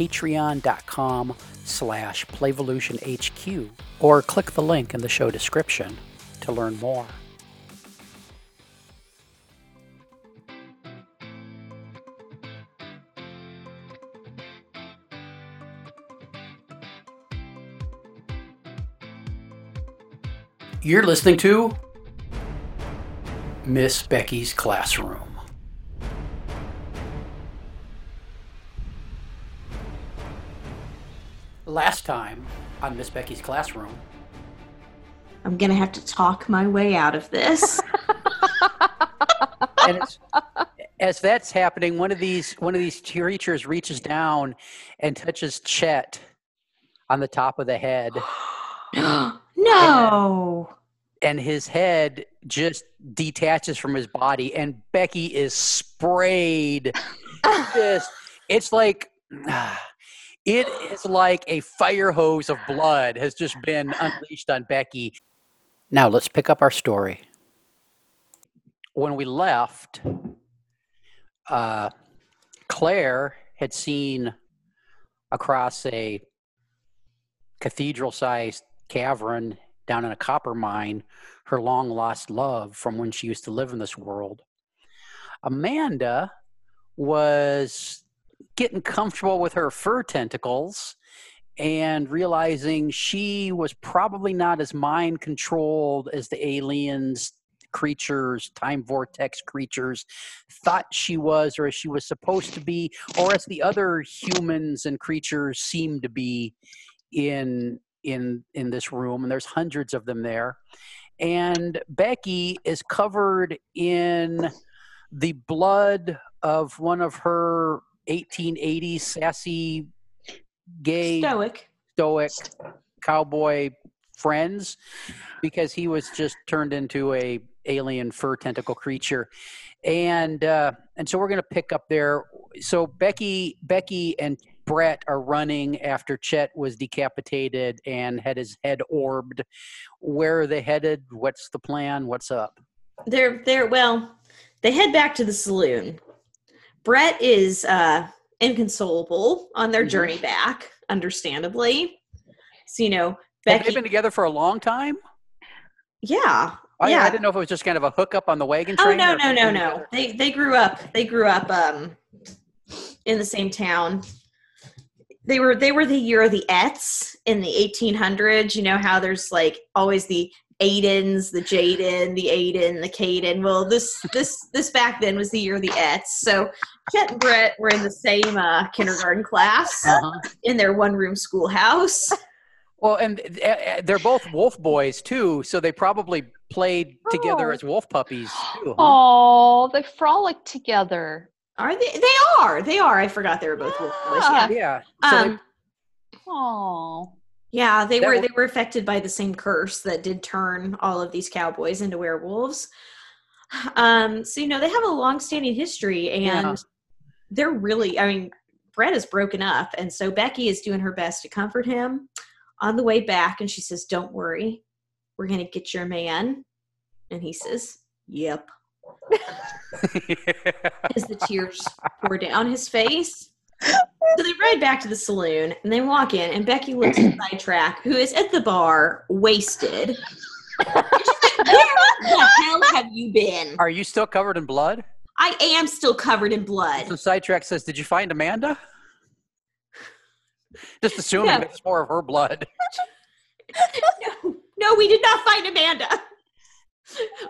patreon.com slash playvolutionhq or click the link in the show description to learn more. You're listening to Miss Becky's Classroom. Last time on Miss Becky's Classroom, I'm gonna have to talk my way out of this. and it's, as that's happening, one of these one of these creatures reaches down and touches Chet on the top of the head, no. and his head just detaches from his body, and Becky is sprayed. just, it's like. It is like a fire hose of blood has just been unleashed on Becky. Now let's pick up our story. When we left, uh, Claire had seen across a cathedral sized cavern down in a copper mine her long lost love from when she used to live in this world. Amanda was getting comfortable with her fur tentacles and realizing she was probably not as mind controlled as the aliens creatures time vortex creatures thought she was or as she was supposed to be or as the other humans and creatures seem to be in in in this room. And there's hundreds of them there. And becky is covered in the blood of one of her 1880s sassy gay Stoic. stoic cowboy friends because he was just turned into a alien fur tentacle creature. And uh and so we're going to pick up there. So becky becky and brett are running after chet was decapitated and had his head orbed. Where are they headed? What's the plan? What's up? They're they're well, they head back to the saloon. Brett is uh inconsolable on their Mhm. journey back, understandably. So you know, Becky they been together for a long time Yeah. I, yeah. I didn't know if it was just kind of a hookup on the wagon Oh no, no, no, no. together. They they grew up they grew up um in the same town. They were they were the year of the Ets in the 1800s. You know how there's like always the Aidens, the Jaden, the Aiden, the Caden. Well, this this this back then was the year of the Ets. So Chet and Brett were in the same uh, kindergarten class Uh-huh. in their one room schoolhouse. Well, and uh, uh, they're both wolf boys too, so they probably played together Oh. as wolf puppies too. Huh? Oh, they frolicked together. Are they? They are. They are. I forgot they were both wolf boys. Yeah. Yeah. So they- Um, Oh, Yeah, they That were w- they were affected by the same curse that did turn all of these cowboys into werewolves. Um, so you know they have a long-standing history, and Yeah. they're really. I mean, Brett is broken up, and so Becky is doing her best to comfort him on the way back, and she says, "Don't worry, we're gonna get your man," and he says, "Yep," as the tears pour down his face. So they ride back to the saloon and they walk in, and Becky looks at Sidetrack, who is at the bar, wasted. Like, Where the hell have you been? Are you still covered in blood? I am still covered in blood. So sidetrack says, "Did you find Amanda?" Just assuming Yeah. it's more of her blood. No, no, we did not find Amanda.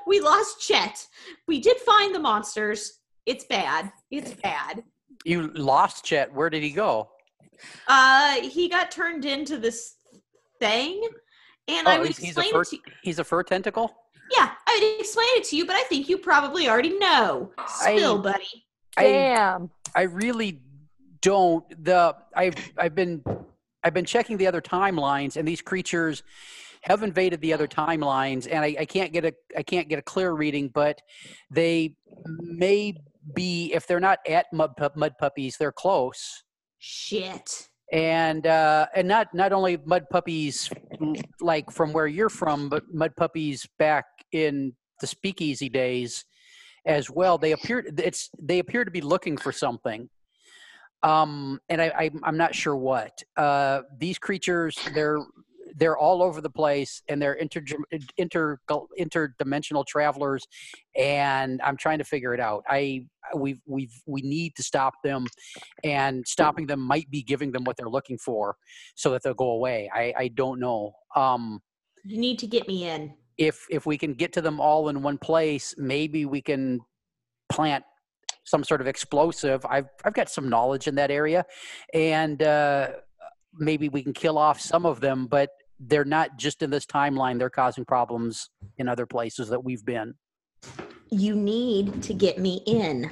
We lost Chet. We did find the monsters. It's bad. It's bad. You lost Chet. Where did he go? Uh, he got turned into this thing, and I Oh, would he's, he's a explain fur. it to you. He's a fur tentacle. Yeah, I would explain it to you, but I think you probably already know. Spill, buddy. I damn. I really don't. The I've I've been I've been checking the other timelines, and these creatures have invaded the other timelines, and I, I can't get a I can't get a clear reading, but they may be if they're not at mud, Pup- mud puppies, they're close. Shit. and uh, and not not only mud puppies like from where you're from, but mud puppies back in the speakeasy days as well. They appear it's they appear to be looking for something, um, and I, I I'm not sure what. Uh, these creatures they're they're all over the place and they're inter, inter interdimensional travelers and i'm trying to figure it out. I we we we need to stop them and stopping them might be giving them what they're looking for so that they'll go away. I i don't know. Um You need to get me in. if if we can get to them all in one place maybe we can plant some sort of explosive. I've i've got some knowledge in that area and uh maybe we can kill off some of them but they're not just in this timeline they're causing problems in other places that we've been You need to get me in.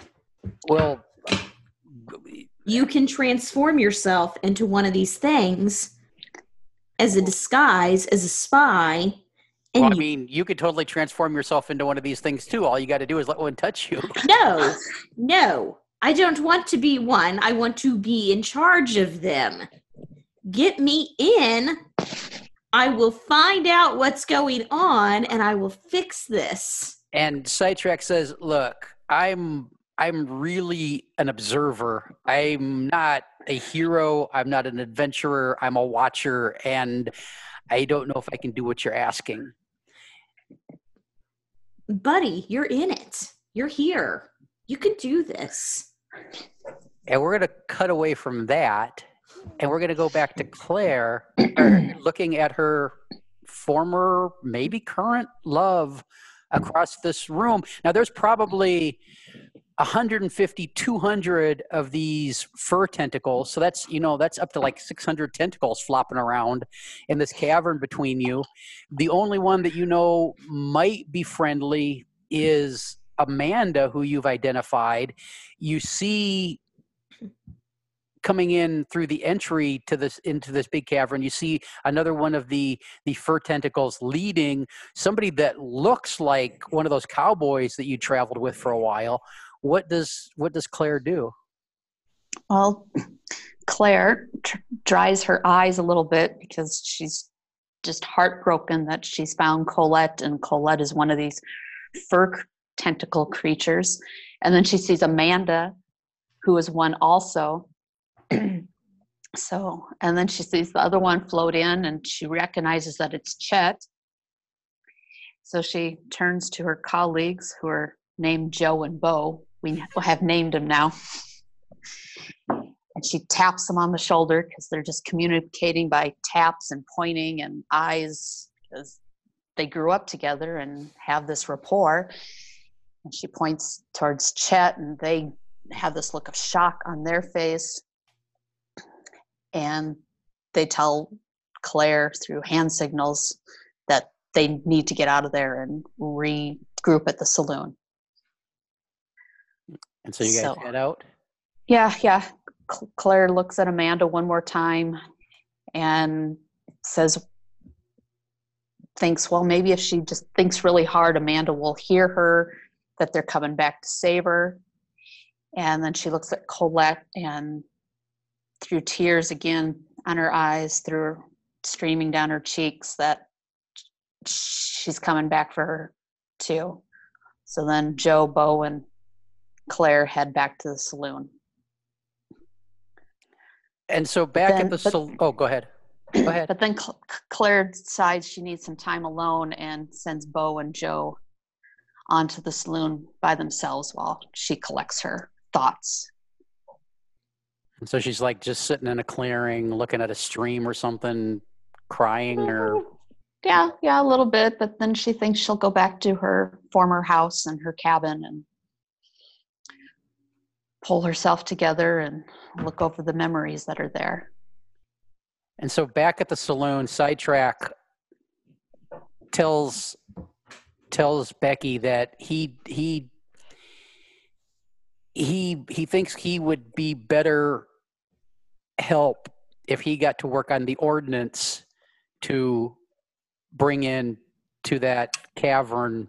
well You can transform yourself into one of these things as a disguise, as a spy. And well, i mean you could totally transform yourself into one of these things too all you got to do is let one touch you no, no, I don't want to be one. I want to be in charge of them. Get me in. I will find out what's going on and I will fix this. And Sidetrack says, "Look, I'm I'm really an observer. I'm not a hero. I'm not an adventurer. I'm a watcher, and I don't know if I can do what you're asking." Buddy, you're in it. You're here. You can do this. And we're going to cut away from that, and we're going to go back to Claire, looking at her former, maybe current love across this room. Now, there's probably 150, 200 of these fur tentacles. So that's, you know, that's up to like 600 tentacles flopping around in this cavern between you. The only one that you know might be friendly is Amanda, who you've identified. You see coming in through the entry to this into this big cavern you see another one of the the fur tentacles leading somebody that looks like one of those cowboys that you traveled with for a while what does what does claire do Well, Claire tr- dries her eyes a little bit because she's just heartbroken that she's found Colette, and Colette is one of these fur tentacle creatures. And then she sees Amanda, who is one also. so, and then she sees the other one float in, and she recognizes that it's Chet. So she turns to her colleagues, who are named Joe and Bo. We have named them now and she taps them on the shoulder because they're just communicating by taps and pointing and eyes because they grew up together and have this rapport. And she points towards Chet, and they have this look of shock on their face. And they tell Claire through hand signals that they need to get out of there and regroup at the saloon. and so you guys So- head out Yeah, yeah. Cl- Claire looks at Amanda one more time and says, thinks, well, maybe if she just thinks really hard, Amanda will hear her, that they're coming back to save her. And then she looks at Colette and through tears again on her eyes, through streaming down her cheeks, that she's coming back for her too. So then Joe, Bo, and Claire head back to the saloon. and so back at the saloon. oh go ahead go ahead But then Cl- Claire decides she needs some time alone and sends Bo and Joe onto the saloon by themselves while she collects her thoughts. And so she's like just sitting in a clearing looking at a stream or something crying or mm-hmm. Yeah, yeah, a little bit, but then she thinks she'll go back to her former house and her cabin and pull herself together and look over the memories that are there. And so back at the saloon, sidetrack tells tells Becky that he he he he thinks he would be better help if he got to work on the ordnance to bring in to that cavern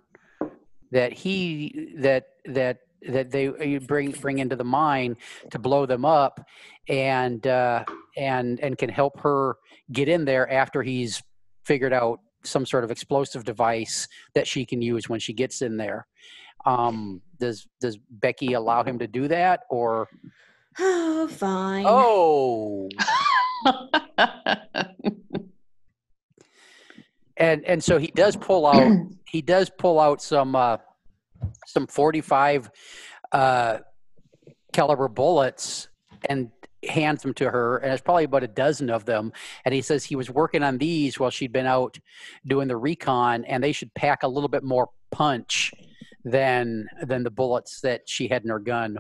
that he that that that they uh, bring bring into the mine to blow them up and uh and and can help her get in there after he's figured out some sort of explosive device that she can use when she gets in there um does does becky allow him to do that or? Oh, fine. oh! And and so he does pull out he does pull out some uh some 45 uh caliber bullets and hands them to her and it's probably about a dozen of them. And he says he was working on these while she'd been out doing the recon and they should pack a little bit more punch than than the bullets that she had in her gun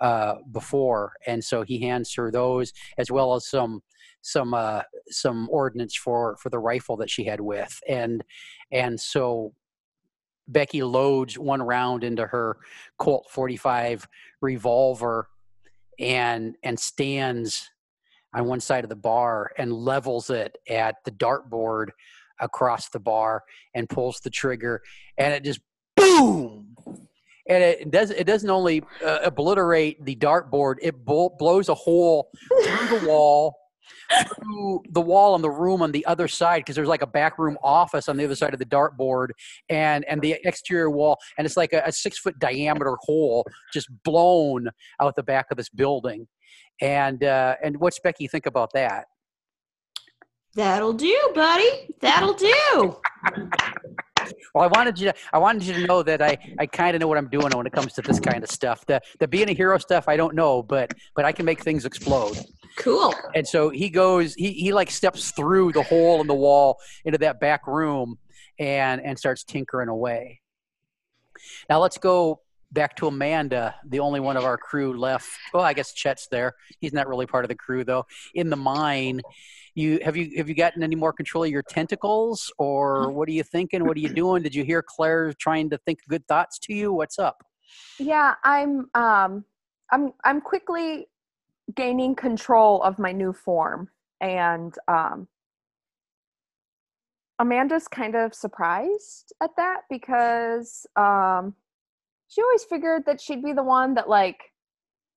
uh before. And so he hands her those as well as some some uh some ordnance for for the rifle that she had with. And and so becky loads one round into her colt 45 revolver and and stands on one side of the bar and levels it at the dartboard across the bar and pulls the trigger. And it just boom and it does it doesn't only uh, obliterate the dartboard it blo- blows a hole through the wall through the wall in the room on the other side because there's like a back room office on the other side of the dartboard and and the exterior wall and it's like a, a six foot diameter hole just blown out the back of this building and uh and what's becky think about that That'll do, buddy. That'll do. Well i wanted you to i wanted you to know that i i kind of know what i'm doing when it comes to this kind of stuff. The the being a hero stuff i don't know but but i can make things explode. Cool. and so he goes he, he like steps through the hole in the wall into that back room and and starts tinkering away. Now let's go back to amanda the only one of our crew left. Well i guess chet's there. He's not really part of the crew though. In the mine you have you have you gotten any more control of your tentacles? Or what are you thinking? What are you doing? Did you hear claire trying to think good thoughts to you? What's up? Yeah, I'm um I'm I'm quickly gaining control of my new form. And um Amanda's kind of surprised at that because um she always figured that she'd be the one that like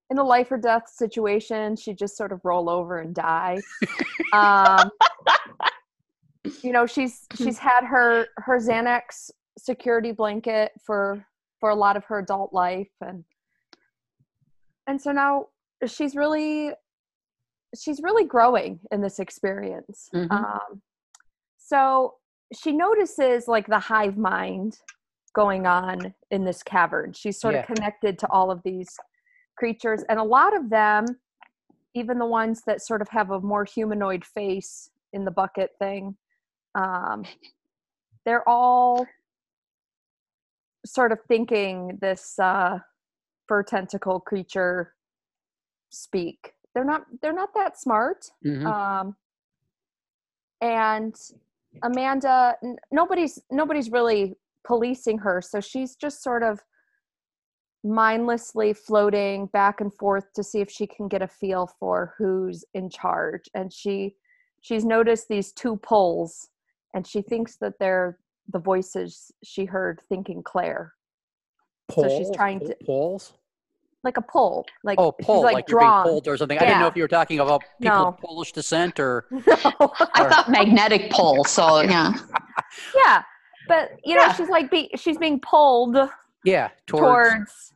in a life or death situation she'd just sort of roll over and die. um you know, she's she's had her her Xanax security blanket for for a lot of her adult life and and so now she's really she's really growing in this experience Mhm. um, so she notices like the hive mind going on in this cavern she's sort Yeah. of connected to all of these creatures and a lot of them even the ones that sort of have a more humanoid face in the bucket thing um, they're all sort of thinking this uh, fur tentacle creature speak. They're not they're not that smart. Mhm. Um, and Amanda, n- nobody's nobody's really policing her, so she's just sort of mindlessly floating back and forth to see if she can get a feel for who's in charge. And she she's noticed these two poles and she thinks that they're the voices she heard thinking Claire, so she's Poles? trying to- poles like a pull, like oh she's pull like, like, you're being drawn. pulled or something i didn't know if you were talking about people No. of polish descent or No. I thought magnetic pole. So yeah. yeah, but you know, Yeah. she's like be, she's being pulled yeah towards, towards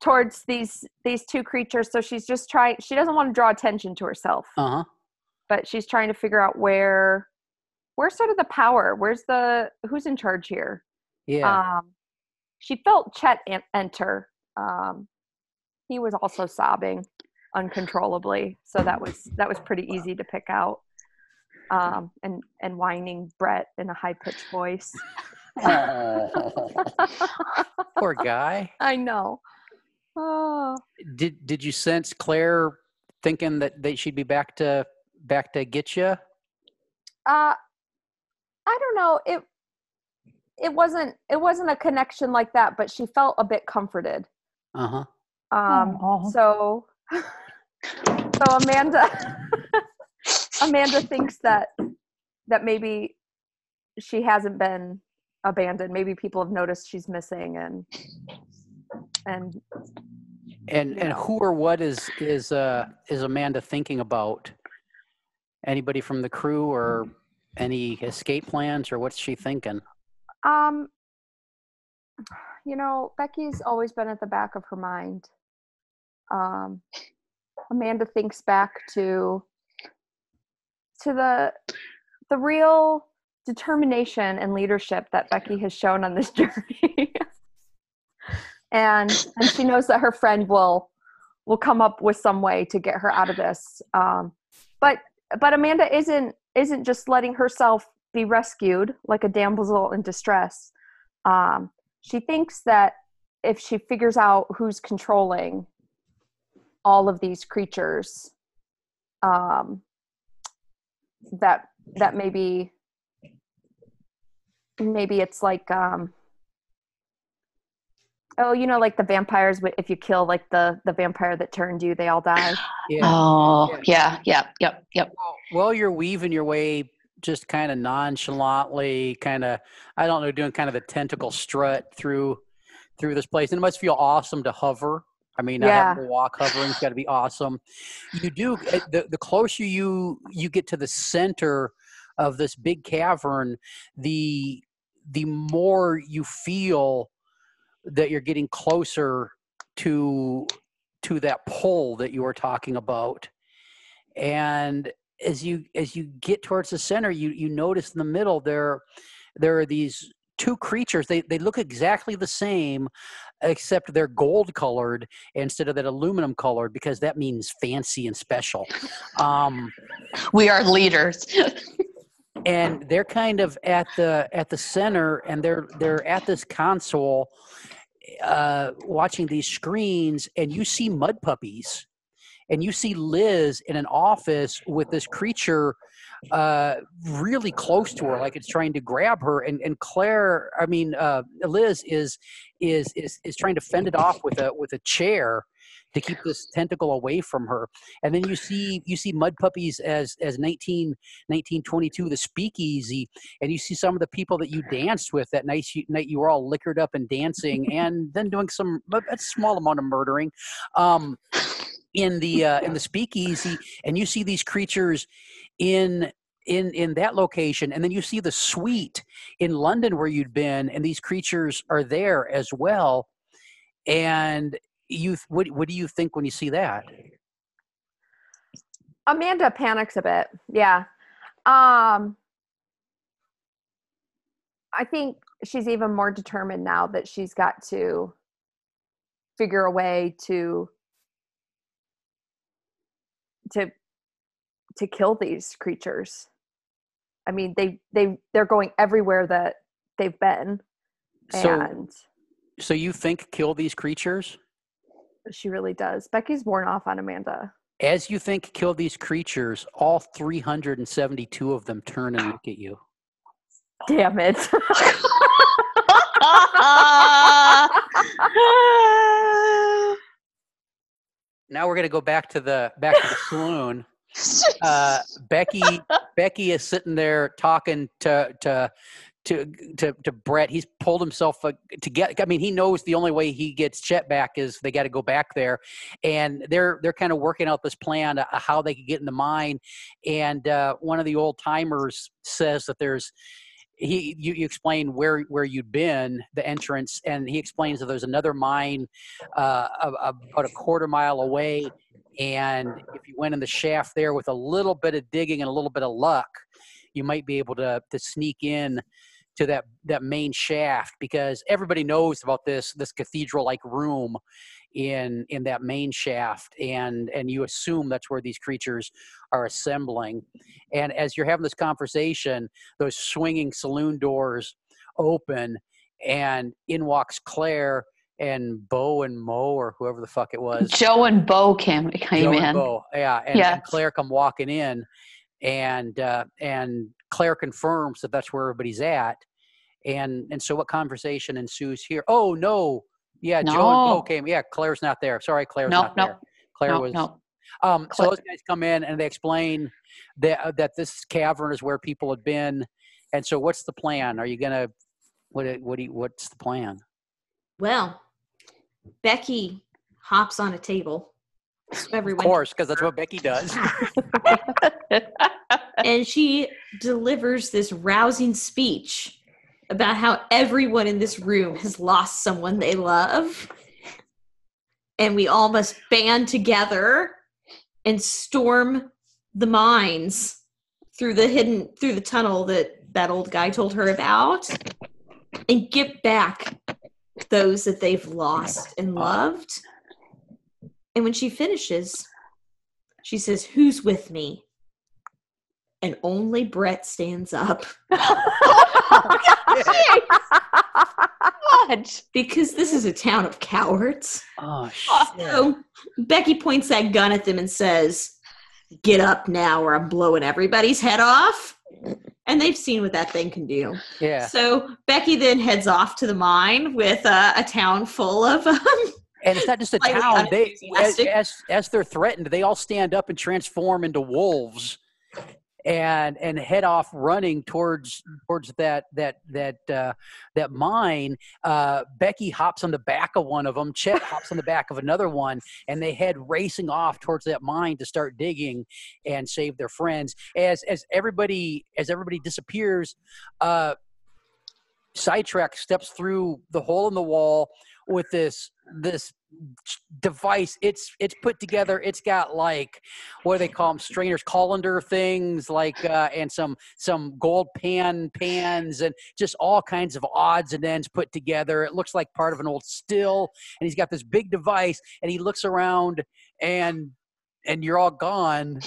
towards these these two creatures. So she's just trying. She doesn't want to draw attention to herself, uh-huh but she's trying to figure out where where's sort of the power. Where's the who's in charge here? yeah Um, she felt Chet en- enter. Um, he was also sobbing uncontrollably, so that was that was pretty easy to pick out. Um, and and whining Brett in a high pitched voice. poor guy I know. Oh, did did you sense claire thinking that, that she'd be back to back to get you uh, I don't know. It it wasn't it wasn't a connection like that, but she felt a bit comforted. uh-huh Um, Aw. so so Amanda Amanda thinks that that maybe she hasn't been abandoned. Maybe people have noticed she's missing and and And and who or what is is uh is Amanda thinking about? Anybody from the crew or any escape plans or what's she thinking? um you know, Becky's always been at the back of her mind. Um Amanda thinks back to to the the real determination and leadership that Becky has shown on this journey. and and she knows that her friend will will come up with some way to get her out of this. Um, but but Amanda isn't isn't just letting herself be rescued like a damsel in distress. Um, she thinks that if she figures out who's controlling all of these creatures, um, that that maybe maybe it's like um oh you know like the vampires wi- if you kill like the the vampire that turned you they all die Yeah. Oh, yeah, yeah, yep, yep. Well, you're weaving your way just kind of nonchalantly, kind of I don't know, doing kind of a tentacle strut through through this place, and it must feel awesome to hover. I mean, not having to walk hovering's got to be awesome. You do eh, the the closer you you get to the center of this big cavern, the the more you feel that you're getting closer to to that pole that you were talking about. And as you as you get towards the center you you notice in the middle there there are these two creatures. They they look exactly the same except they're gold colored instead of that aluminum colored because that means fancy and special um We are leaders. and they're kind of at the at the center and they're they're at this console uh watching these screens and you see mud puppies and you see liz in an office with this creature uh really close to her like it's trying to grab her. And and claire i mean uh liz is is is is trying to fend it off with a with a chair to keep this tentacle away from her. And then you see you see mud puppies as as 19 1922 the speakeasy and you see some of the people that you danced with that night you, night you were all liquored up and dancing and then doing some a a small amount of murdering um in the uh, in the speakeasy. And you see these creatures in in in that location and then you see the suite in london where you'd been and these creatures are there as well. And you what, what do you think when you see that? Amanda panics a bit yeah. Um i think she's even more determined now that she's got to figure a way to to to kill these creatures. I mean they they they're going everywhere that they've been. So and so you think kill these creatures? She really does. Becky's worn off on amanda. As you think kill these creatures all 372 of them turn and look at you. Damn it. Now we're going to go back to the back to the saloon uh, Becky Becky is sitting there talking to to to to, to Brett. He's pulled himself uh, to get. I mean, he knows the only way he gets Chet back is they got to go back there, and they're they're kind of working out this plan of how they could get in the mine. And uh, one of the old timers says that there's. He, you, you explain where where you'd been, the entrance, and he explains that there's another mine uh, about a quarter mile away, and if you went in the shaft there with a little bit of digging and a little bit of luck, you might be able to to sneak in to that that main shaft because everybody knows about this this cathedral like room in in that main shaft and and you assume that's where these creatures are assembling. And as you're having this conversation those swinging saloon doors open and in walks claire and bo and mo or whoever the fuck it was Joe and Bo came came Joe and in. Bo, yeah, and, Yeah. and Claire come walking in, and uh, and Claire confirms that that's where everybody's at, and and so what conversation ensues here? Oh no, yeah, Joe and Bo came. Yeah, Claire's not there. Sorry, Claire's No, not no, there. Claire no, was no. Um, so those guys come in and they explain that uh, that this cavern is where people had been. And so, what's the plan? Are you gonna what? What do you, What's the plan? Well, Becky hops on a table. So Of course, because that's what Becky does. and she delivers this rousing speech about how everyone in this room has lost someone they love and we all must band together and storm the mines through the hidden through the tunnel that that old guy told her about and get back those that they've lost and loved and when she finishes she says who's with me and only Brett stands up because this is a town of cowards. oh shit! So Becky points that gun at them and says, Get up now or I'm blowing everybody's head off. And they've seen what that thing can do. Yeah, So Becky then heads off to the mine with uh, a town full of. Um, and it's not just a town. They as, as as they're threatened, they all stand up and transform into wolves, and and head off running towards towards that that that uh, that mine. Uh, Becky hops on the back of one of them. Chet hops on the back of another one, and they head racing off towards that mine to start digging and save their friends. As as everybody as everybody disappears, uh, sidetrack steps through the hole in the wall with this this device. It's it's put together it's got like what do they call them strainers colander things like uh and some some gold pan pans and just all kinds of odds and ends put together. It looks like part of an old still and he's got this big device and he looks around and and you're all gone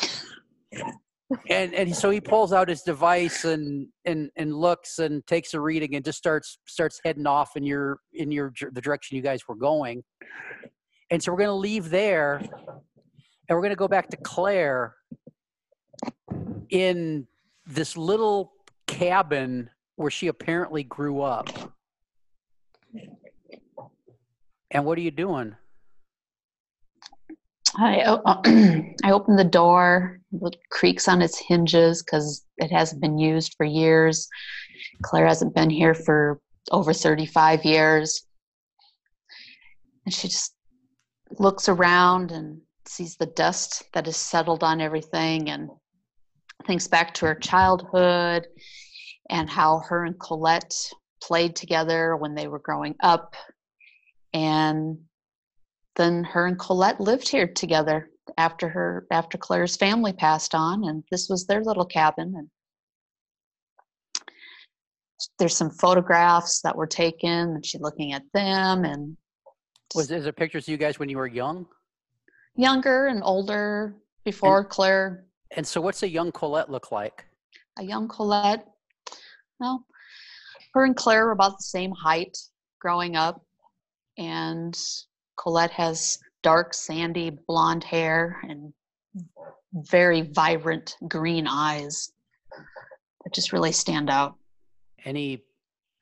and and so he pulls out his device and and and looks and takes a reading and just starts starts heading off in your in your the direction you guys were going. And so we're going to leave there and we're going to go back to claire in this little cabin where she apparently grew up. And what are you doing I I open the door. It creaks on its hinges because it hasn't been used for years. Claire hasn't been here for over 35 years. And she just looks around and sees the dust that has settled on everything and thinks back to her childhood and how her and Colette played together when they were growing up. And then her and Colette lived here together after her after Claire's family passed on and this was their little cabin and there's some photographs that were taken and she's looking at them and was is there pictures of you guys when you were young? Younger and older before Claire and so what's a young colette look like? A young Colette well her and Claire were about the same height growing up and Colette has dark sandy blonde hair and very vibrant green eyes that just really stand out. Any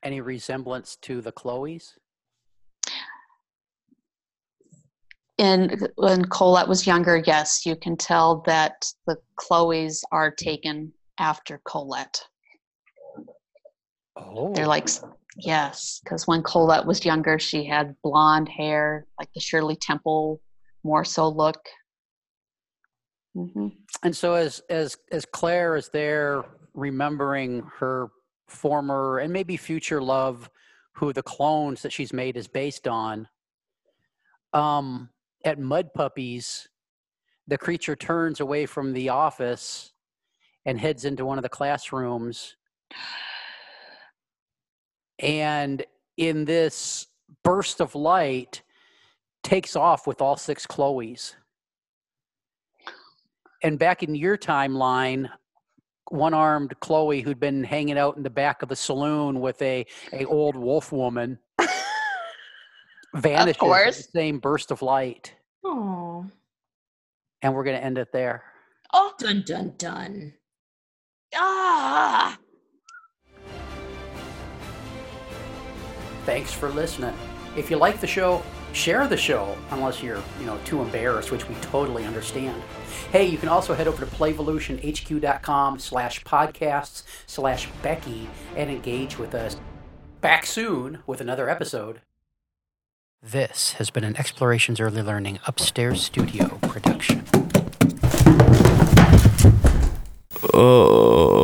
any resemblance to the chloes? And when Colette was younger, yes, you can tell that the Chloes are taken after Colette. oh They're like, oh. s- yes, because when Colette was younger, she had blonde hair, like the Shirley Temple more so look. hmm And so as as as Claire is there remembering her former and maybe future love, who the clones that she's made is based on, um, at Mud Puppies, the creature turns away from the office and heads into one of the classrooms. And in this burst of light, takes off with all six Chloes and back in your timeline one-armed chloe who'd been hanging out in the back of the saloon with a, a old wolf woman vanishes in course. the same burst of light Oh, and we're going to end it there Oh, dun dun dun. ah! Thanks for listening if you like the show share the show unless you're you know too embarrassed, which we totally understand. Hey, you can also head over to playvolutionhq.com slash podcasts slash Becky and engage with us. Back soon with another episode. This has been an Explorations Early Learning Upstairs Studio production. Oh.